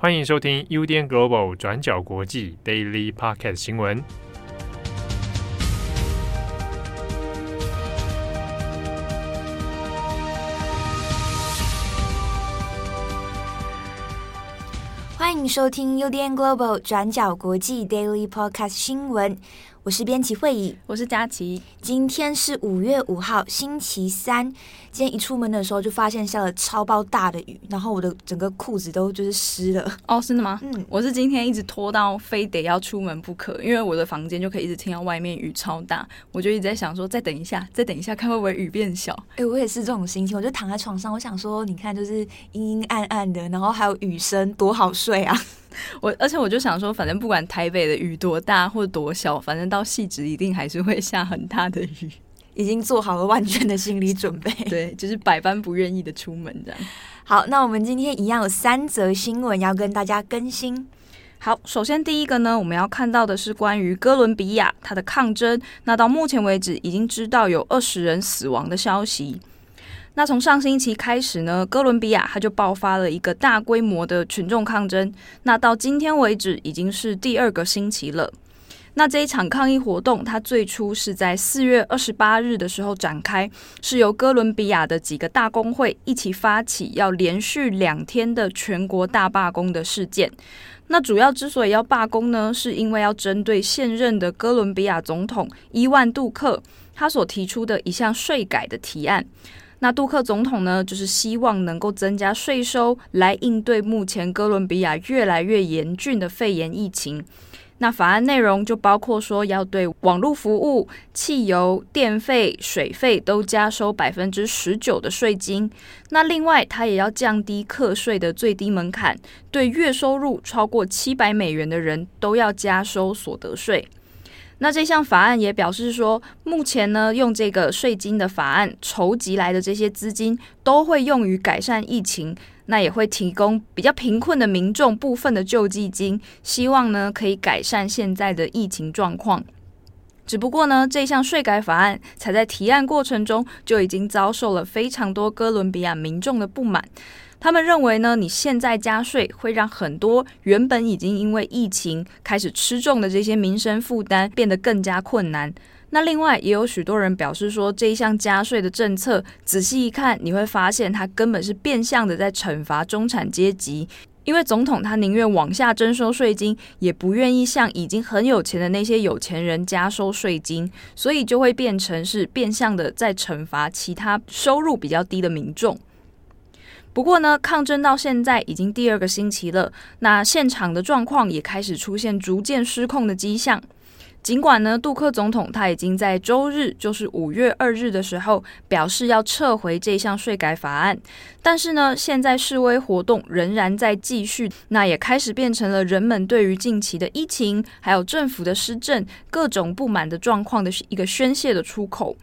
欢迎收听 UDN Global 转角国际 Daily Podcast 新闻。欢迎收听 UDN Global 转角国际 Daily Podcast 新闻。我是编辑慧仪，我是佳琪。今天是五月五号，星期三。今天一出门的时候，就发现下了超爆大的雨，然后我的整个裤子都就是湿了。哦，真的吗？嗯，我是今天一直拖到非得要出门不可，因为我的房间就可以一直听到外面雨超大，我就一直在想说，再等一下，再等一下，看会不会雨变小。哎、欸，我也是这种心情，我就躺在床上，我想说，你看，就是阴阴暗暗的，然后还有雨声，多好睡啊。我而且我就想说，反正不管台北的雨多大或多小，反正到汐止一定还是会下很大的雨，已经做好了万全的心理准备。对，就是百般不愿意的出门这样。好，那我们今天一样有三则新闻要跟大家更新。好，首先第一个呢，我们要看到的是关于哥伦比亚它的抗争。那到目前为止，已经知道有二十人死亡的消息。那从上星期开始呢，哥伦比亚它就爆发了一个大规模的群众抗争。那到今天为止，已经是第二个星期了。那这一场抗议活动，它最初是在四月二十八日的时候展开，是由哥伦比亚的几个大工会一起发起，要连续两天的全国大罢工的事件。那主要之所以要罢工呢，是因为要针对现任的哥伦比亚总统伊万杜克他所提出的一项税改的提案。那杜克总统呢，就是希望能够增加税收来应对目前哥伦比亚越来越严峻的肺炎疫情。那法案内容就包括说，要对网络服务、汽油、电费、水费都加收百分之十九的税金。那另外，他也要降低课税的最低门槛，对月收入超过七百美元的人都要加收所得税。那这项法案也表示说，目前呢，用这个税金的法案筹集来的这些资金，都会用于改善疫情，那也会提供比较贫困的民众部分的救济金，希望呢可以改善现在的疫情状况。只不过呢，这项税改法案才在提案过程中就已经遭受了非常多哥伦比亚民众的不满。他们认为呢，你现在加税会让很多原本已经因为疫情开始吃重的这些民生负担变得更加困难。那另外也有许多人表示说，这一项加税的政策仔细一看，你会发现它根本是变相的在惩罚中产阶级，因为总统他宁愿往下征收税金，也不愿意向已经很有钱的那些有钱人加收税金，所以就会变成是变相的在惩罚其他收入比较低的民众。不过呢，抗争到现在已经第二个星期了，那现场的状况也开始出现逐渐失控的迹象。尽管呢，杜克总统他已经在周日，就是五月二日的时候，表示要撤回这项税改法案，但是呢，现在示威活动仍然在继续，那也开始变成了人们对于近期的疫情，还有政府的施政，各种不满的状况的一个宣泄的出口。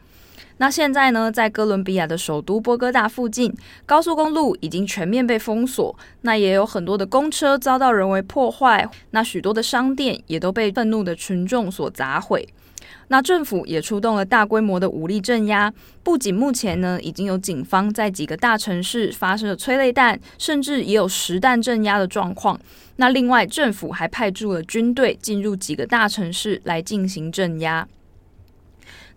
那现在呢，在哥伦比亚的首都波哥大附近，高速公路已经全面被封锁，那也有很多的公车遭到人为破坏，那许多的商店也都被愤怒的群众所砸毁。那政府也出动了大规模的武力镇压，不仅目前呢已经有警方在几个大城市发射了催泪弹，甚至也有实弹镇压的状况。那另外，政府还派驻了军队进入几个大城市来进行镇压。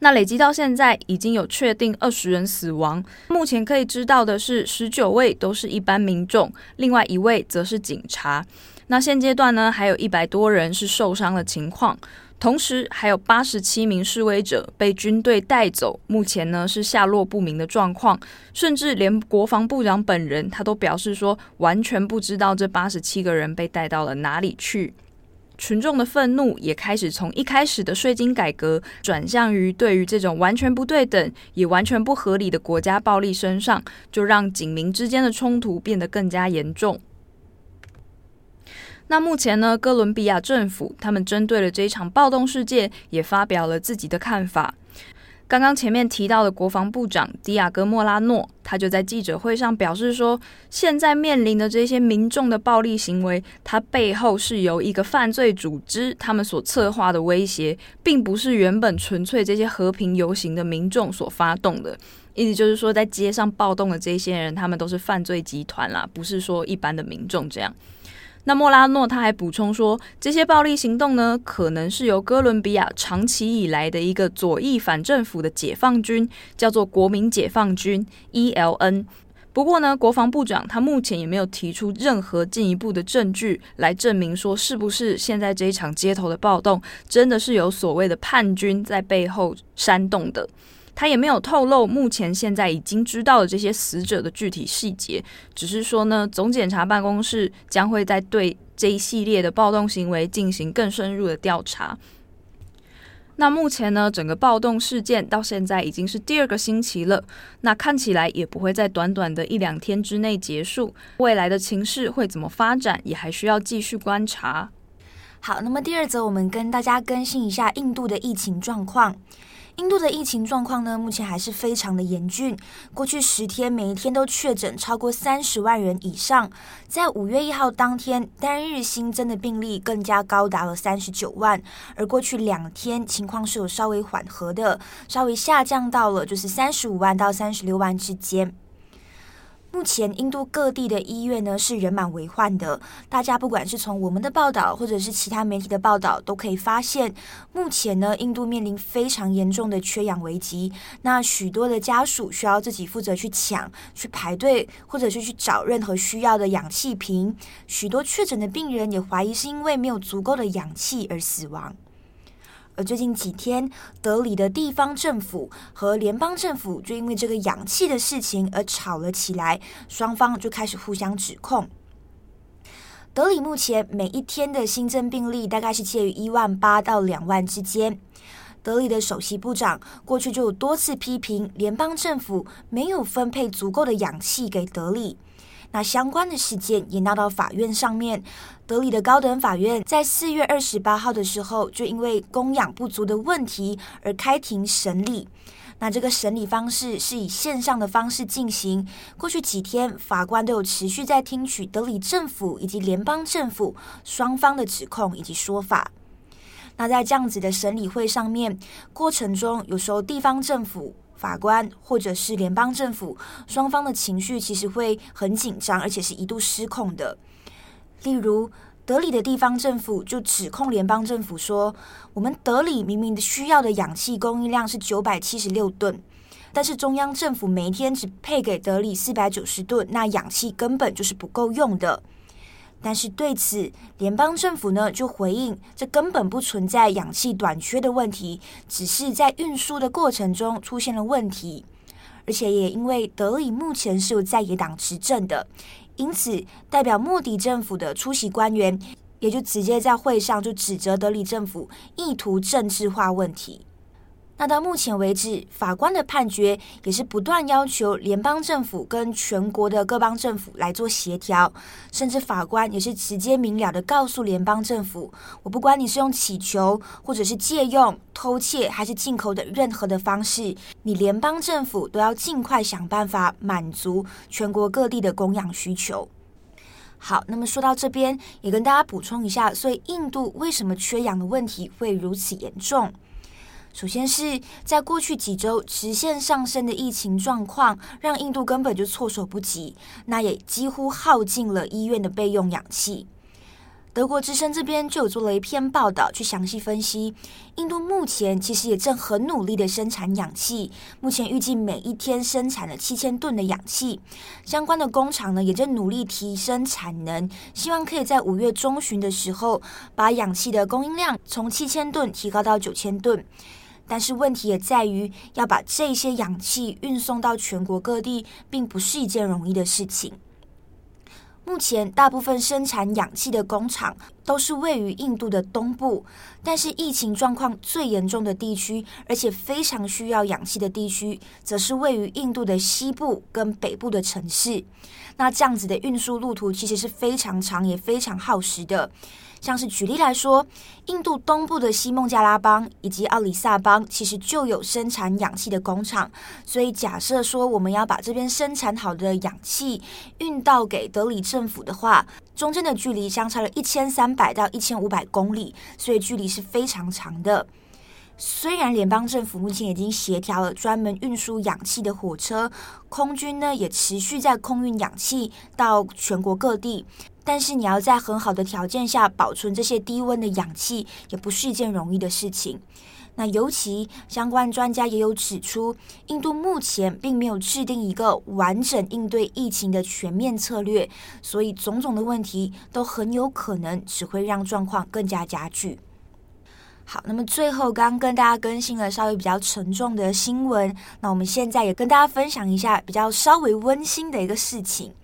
那累积到现在已经有确定二十人死亡，目前可以知道的是十九位都是一般民众，另外一位则是警察。那现阶段呢，还有一百多人是受伤的情况，同时还有八十七名示威者被军队带走，目前呢是下落不明的状况，甚至连国防部长本人他都表示说，完全不知道这八十七个人被带到了哪里去。群众的愤怒也开始从一开始的税金改革，转向于对于这种完全不对等也完全不合理的国家暴力身上，就让警民之间的冲突变得更加严重。那目前呢，哥伦比亚政府他们针对了这一场暴动事件，也发表了自己的看法。刚刚前面提到的国防部长迪亚哥莫拉诺，他就在记者会上表示说，现在面临的这些民众的暴力行为，它背后是由一个犯罪组织他们所策划的威胁，并不是原本纯粹这些和平游行的民众所发动的。意思就是说，在街上暴动的这些人，他们都是犯罪集团啦，不是说一般的民众这样。那莫拉诺他还补充说，这些暴力行动呢，可能是由哥伦比亚长期以来的一个左翼反政府的解放军，叫做国民解放军 （ELN）。不过呢，国防部长他目前也没有提出任何进一步的证据来证明说，是不是现在这一场街头的暴动真的是有所谓的叛军在背后煽动的。他也没有透露目前现在已经知道的这些死者的具体细节，只是说呢，总检察办公室将会在对这一系列的暴动行为进行更深入的调查。那目前呢，整个暴动事件到现在已经是第二个星期了，那看起来也不会在短短的一两天之内结束，未来的情势会怎么发展，也还需要继续观察。好，那么第二则，我们跟大家更新一下印度的疫情状况。印度的疫情状况呢，目前还是非常的严峻。过去十天，每一天都确诊超过三十万人以上。在五月一号当天，单日新增的病例更加高达了三十九万。而过去两天，情况是有稍微缓和的，稍微下降到了就是三十五万到三十六万之间。目前，印度各地的医院呢是人满为患的。大家不管是从我们的报道，或者是其他媒体的报道，都可以发现，目前呢，印度面临非常严重的缺氧危机。那许多的家属需要自己负责去抢、去排队，或者是去找任何需要的氧气瓶。许多确诊的病人也怀疑是因为没有足够的氧气而死亡。而最近几天，德里的地方政府和联邦政府就因为这个氧气的事情而吵了起来，双方就开始互相指控。德里目前每一天的新增病例大概是介于一万八到两万之间。德里的首席部长过去就有多次批评联邦政府没有分配足够的氧气给德里。那相关的事件也闹到法院上面，德里的高等法院在四月二十八号的时候，就因为供氧不足的问题而开庭审理。那这个审理方式是以线上的方式进行。过去几天，法官都有持续在听取德里政府以及联邦政府双方的指控以及说法。那在这样子的审理会上面，过程中有时候地方政府。法官或者是联邦政府双方的情绪其实会很紧张，而且是一度失控的。例如，德里的地方政府就指控联邦政府说：“我们德里明明的需要的氧气供应量是九百七十六吨，但是中央政府每一天只配给德里四百九十吨，那氧气根本就是不够用的。”但是对此，联邦政府呢就回应，这根本不存在氧气短缺的问题，只是在运输的过程中出现了问题。而且也因为德里目前是有在野党执政的，因此代表莫迪政府的出席官员也就直接在会上就指责德里政府意图政治化问题。那到目前为止，法官的判决也是不断要求联邦政府跟全国的各邦政府来做协调，甚至法官也是直接明了的告诉联邦政府：我不管你是用乞求，或者是借用、偷窃，还是进口的任何的方式，你联邦政府都要尽快想办法满足全国各地的供氧需求。好，那么说到这边，也跟大家补充一下，所以印度为什么缺氧的问题会如此严重？首先是在过去几周直线上升的疫情状况，让印度根本就措手不及，那也几乎耗尽了医院的备用氧气。德国之声这边就有做了一篇报道，去详细分析，印度目前其实也正很努力的生产氧气，目前预计每一天生产了七千吨的氧气，相关的工厂呢也正努力提升产能，希望可以在五月中旬的时候把氧气的供应量从七千吨提高到九千吨，但是问题也在于要把这些氧气运送到全国各地，并不是一件容易的事情。目前，大部分生产氧气的工厂都是位于印度的东部，但是疫情状况最严重的地区，而且非常需要氧气的地区，则是位于印度的西部跟北部的城市。那这样子的运输路途其实是非常长，也非常耗时的。像是举例来说，印度东部的西孟加拉邦以及奥里萨邦，其实就有生产氧气的工厂。所以假设说我们要把这边生产好的氧气运到给德里政府的话，中间的距离相差了一千三百到一千五百公里，所以距离是非常长的。虽然联邦政府目前已经协调了专门运输氧气的火车，空军呢也持续在空运氧气到全国各地。但是你要在很好的条件下保存这些低温的氧气，也不是一件容易的事情。那尤其相关专家也有指出，印度目前并没有制定一个完整应对疫情的全面策略，所以种种的问题都很有可能只会让状况更加加剧。好，那么最后刚跟大家更新了稍微比较沉重的新闻，那我们现在也跟大家分享一下比较稍微温馨的一个事情。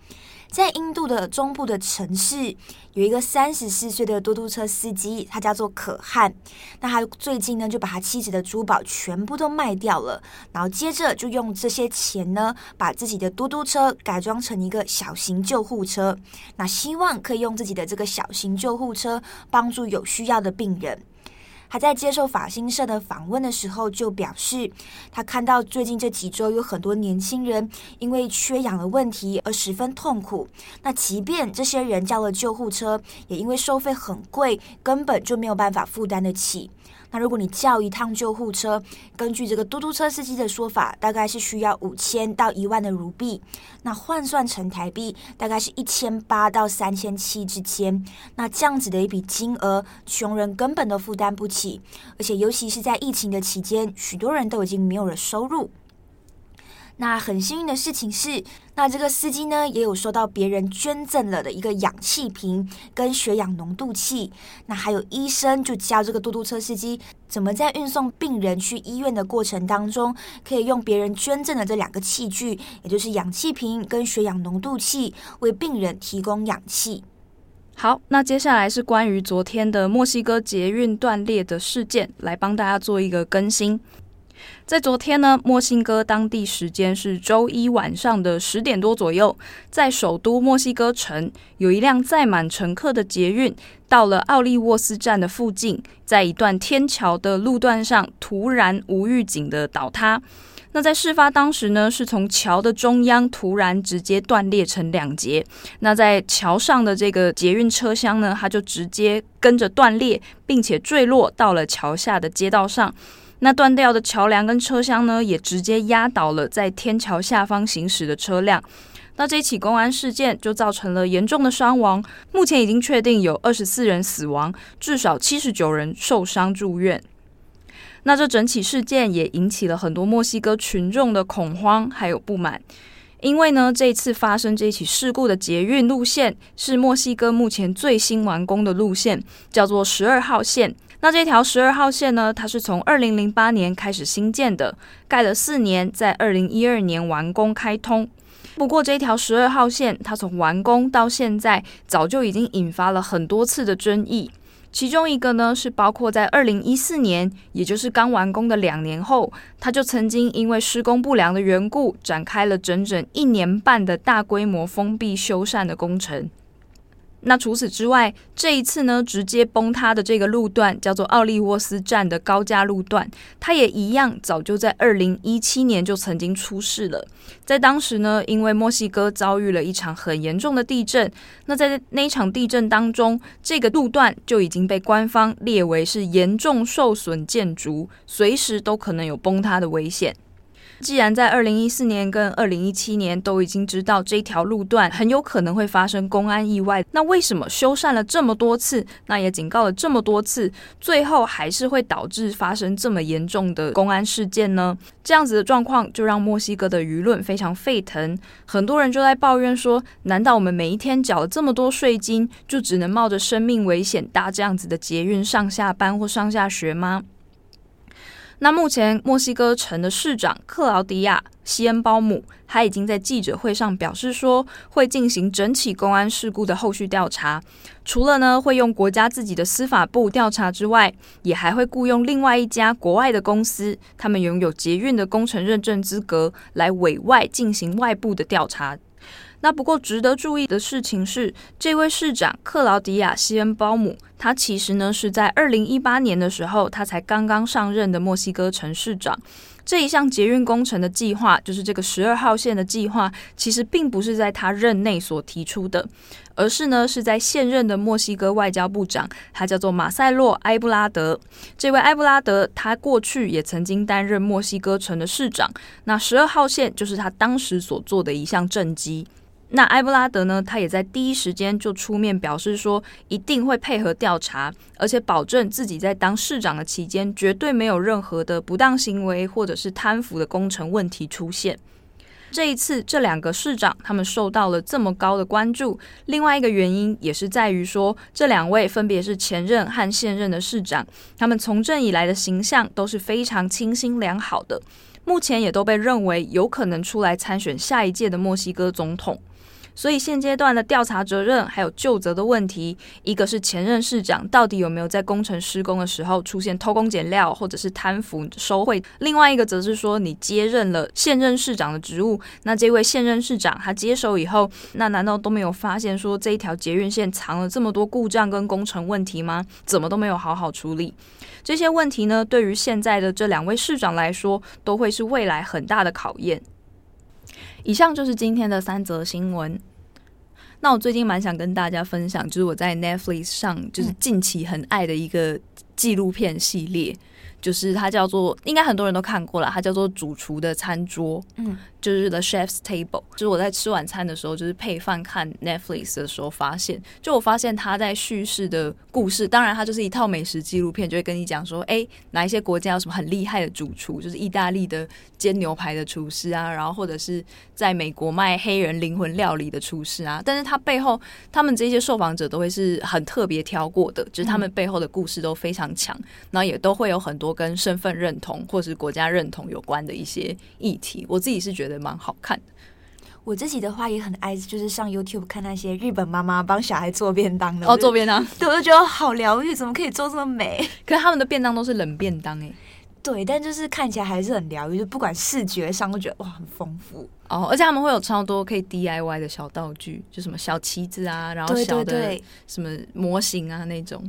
在印度的中部的城市，有一个三十四岁的嘟嘟车司机，他叫做可汗。那他最近呢，就把他妻子的珠宝全部都卖掉了，然后接着就用这些钱呢，把自己的嘟嘟车改装成一个小型救护车。那希望可以用自己的这个小型救护车帮助有需要的病人。他在接受法新社的访问的时候就表示，他看到最近这几周有很多年轻人因为缺氧的问题而十分痛苦。那即便这些人叫了救护车，也因为收费很贵，根本就没有办法负担得起。那如果你叫一趟救护车，根据这个嘟嘟车司机的说法，大概是需要五千到一万的卢币，那换算成台币大概是一千八到三千七之间。那这样子的一笔金额，穷人根本都负担不起，而且尤其是在疫情的期间，许多人都已经没有了收入。那很幸运的事情是，那这个司机呢也有收到别人捐赠了的一个氧气瓶跟血氧浓度器。那还有医生就教这个嘟嘟车司机怎么在运送病人去医院的过程当中，可以用别人捐赠的这两个器具，也就是氧气瓶跟血氧浓度器，为病人提供氧气。好，那接下来是关于昨天的墨西哥捷运断裂的事件，来帮大家做一个更新。在昨天呢，墨西哥当地时间是周一晚上的十点多左右，在首都墨西哥城，有一辆载满乘客的捷运到了奥利沃斯站的附近，在一段天桥的路段上突然无预警的倒塌。那在事发当时呢，是从桥的中央突然直接断裂成两截。那在桥上的这个捷运车厢呢，它就直接跟着断裂，并且坠落到了桥下的街道上。那断掉的桥梁跟车厢呢，也直接压倒了在天桥下方行驶的车辆。那这起公安事件就造成了严重的伤亡，目前已经确定有二十四人死亡，至少七十九人受伤住院。那这整起事件也引起了很多墨西哥群众的恐慌还有不满，因为呢，这次发生这起事故的捷运路线是墨西哥目前最新完工的路线，叫做十二号线。那这条十二号线呢，它是从二零零八年开始新建的，盖了四年，在二零一二年完工开通。不过，这条十二号线它从完工到现在，早就已经引发了很多次的争议。其中一个呢，是包括在二零一四年，也就是刚完工的两年后，它就曾经因为施工不良的缘故，展开了整整一年半的大规模封闭修缮的工程。那除此之外，这一次呢，直接崩塌的这个路段叫做奥利沃斯站的高架路段，它也一样，早就在二零一七年就曾经出事了。在当时呢，因为墨西哥遭遇了一场很严重的地震，那在那场地震当中，这个路段就已经被官方列为是严重受损建筑，随时都可能有崩塌的危险。既然在二零一四年跟二零一七年都已经知道这条路段很有可能会发生公安意外，那为什么修缮了这么多次，那也警告了这么多次，最后还是会导致发生这么严重的公安事件呢？这样子的状况就让墨西哥的舆论非常沸腾，很多人就在抱怨说：难道我们每一天缴了这么多税金，就只能冒着生命危险搭这样子的捷运上下班或上下学吗？那目前，墨西哥城的市长克劳迪亚·西恩鲍姆，他已经在记者会上表示说，会进行整起公安事故的后续调查。除了呢，会用国家自己的司法部调查之外，也还会雇佣另外一家国外的公司，他们拥有捷运的工程认证资格，来委外进行外部的调查。那不过值得注意的事情是，这位市长克劳迪亚·西恩包姆，他其实呢是在二零一八年的时候，他才刚刚上任的墨西哥城市长。这一项捷运工程的计划，就是这个十二号线的计划，其实并不是在他任内所提出的，而是呢是在现任的墨西哥外交部长，他叫做马塞洛·埃布拉德。这位埃布拉德，他过去也曾经担任墨西哥城的市长。那十二号线就是他当时所做的一项政绩。那埃布拉德呢，他也在第一时间就出面表示说，一定会配合调查，而且保证自己在当市长的期间，绝对没有任何的不当行为或者是贪腐的工程问题出现。这一次，这两个市长他们受到了这么高的关注，另外一个原因也是在于说，这两位分别是前任和现任的市长，他们从政以来的形象都是非常清新良好的，目前也都被认为有可能出来参选下一届的墨西哥总统。所以现阶段的调查责任还有究责的问题，一个是前任市长到底有没有在工程施工的时候出现偷工减料或者是贪腐收贿，另外一个则是说你接任了现任市长的职务，那这位现任市长他接手以后，那难道都没有发现说这一条捷运线藏了这么多故障跟工程问题吗？怎么都没有好好处理这些问题呢？对于现在的这两位市长来说，都会是未来很大的考验。以上就是今天的三则新闻。那我最近蛮想跟大家分享，就是我在 Netflix 上就是近期很爱的一个纪录片系列。就是它叫做，应该很多人都看过了，它叫做《主厨的餐桌》，嗯，就是 The Chef's Table。就是我在吃晚餐的时候，就是配饭看 Netflix 的时候，发现，就我发现他在叙事的故事，当然他就是一套美食纪录片，就会跟你讲说，哎，哪一些国家有什么很厉害的主厨，就是意大利的煎牛排的厨师啊，然后或者是在美国卖黑人灵魂料理的厨师啊，但是他背后，他们这些受访者都会是很特别挑过的，就是他们背后的故事都非常强，然后也都会有很多。跟身份认同或是国家认同有关的一些议题，我自己是觉得蛮好看的。我自己的话也很爱，就是上 YouTube 看那些日本妈妈帮小孩做便当的。哦，做便当，对，我就觉得好疗愈，怎么可以做这么美？可是他们的便当都是冷便当哎。对，但就是看起来还是很疗愈，就不管视觉上都觉得哇很丰富哦，而且他们会有超多可以 DIY 的小道具，就什么小旗子啊，然后小的什么模型啊那种，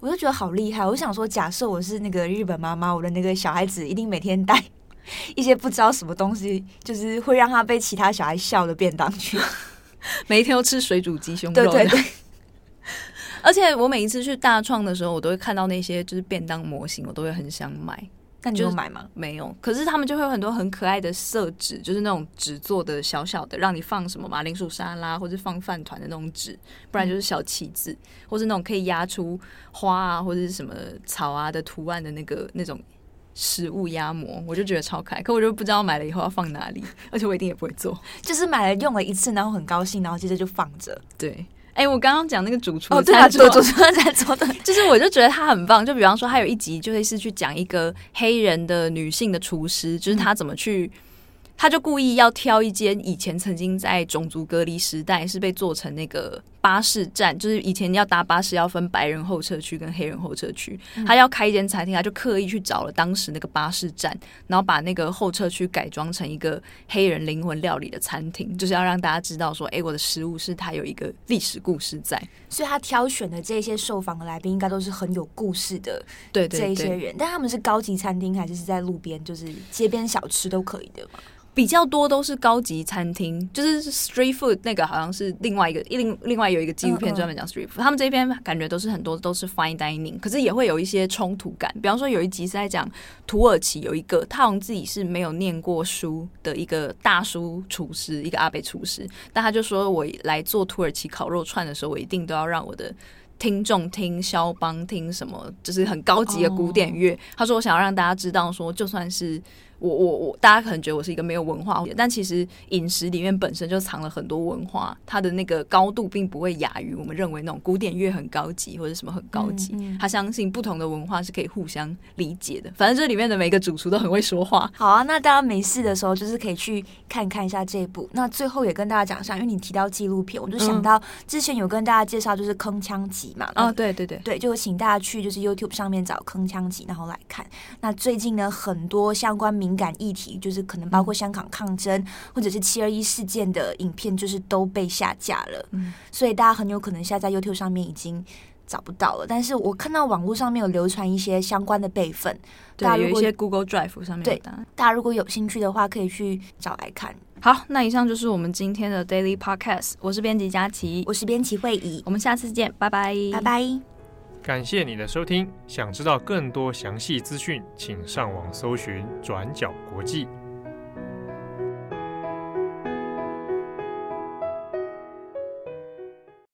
我就觉得好厉害。我想说，假设我是那个日本妈妈，我的那个小孩子一定每天带 一些不知道什么东西，就是会让他被其他小孩笑的便当去，每一天都吃水煮鸡胸肉。对对对。而且我每一次去大创的时候，我都会看到那些就是便当模型，我都会很想买。那你有买吗？没有，可是他们就会有很多很可爱的色纸，就是那种纸做的小小的，让你放什么马铃薯沙拉或者放饭团的那种纸，不然就是小旗子，嗯、或是那种可以压出花啊或者是什么草啊的图案的那个那种食物压模，我就觉得超可爱。可我就不知道买了以后要放哪里，而且我一定也不会做，就是买了用了一次，然后很高兴，然后接着就放着。对。哎、欸，我刚刚讲那个主厨哦，对啊，主厨在做的，就是我就觉得他很棒。就比方说，他有一集就会是去讲一个黑人的女性的厨师，就是他怎么去。他就故意要挑一间以前曾经在种族隔离时代是被做成那个巴士站，就是以前要搭巴士要分白人候车区跟黑人候车区。他要开一间餐厅，他就刻意去找了当时那个巴士站，然后把那个候车区改装成一个黑人灵魂料理的餐厅，就是要让大家知道说，哎，我的食物是他有一个历史故事在。所以他挑选的这些受访的来宾应该都是很有故事的，对这一些人。对对对，但他们是高级餐厅还是是在路边，就是街边小吃都可以的吗？比较多都是高级餐厅，就是 street food 那个好像是另外一个另另外有一个纪录片专门讲 street food，他们这边感觉都是很多都是 fine dining，可是也会有一些冲突感。比方说有一集是在讲土耳其有一个他好像自己是没有念过书的一个大叔厨师，一个阿北厨师，但他就说我来做土耳其烤肉串的时候，我一定都要让我的听众听肖邦听什么，就是很高级的古典乐。他说我想要让大家知道说，就算是。我我我，大家可能觉得我是一个没有文化，但其实饮食里面本身就藏了很多文化，它的那个高度并不会亚于我们认为那种古典乐很高级或者什么很高级。他相信不同的文化是可以互相理解的。反正这里面的每个主厨都很会说话。好啊，那大家没事的时候就是可以去看看一下这一部。那最后也跟大家讲一下，因为你提到纪录片，我就想到之前有跟大家介绍就是《铿锵集》嘛。哦，对对对，对，就请大家去就是 YouTube 上面找《铿锵集》，然后来看。那最近呢，很多相关敏感议题就。就是可能包括香港抗争或者是七二一事件的影片，就是都被下架了，嗯，所以大家很有可能现在在 YouTube 上面已经找不到了。但是我看到网络上面有流传一些相关的备份，对，有一些 Google Drive 上面对，大家如果有兴趣的话，可以去找来看。好，那以上就是我们今天的 Daily Podcast。我是编辑佳琪，我是编辑慧仪，我们下次见，拜拜，拜拜。感谢你的收听，想知道更多详细资讯，请上网搜寻转角国际。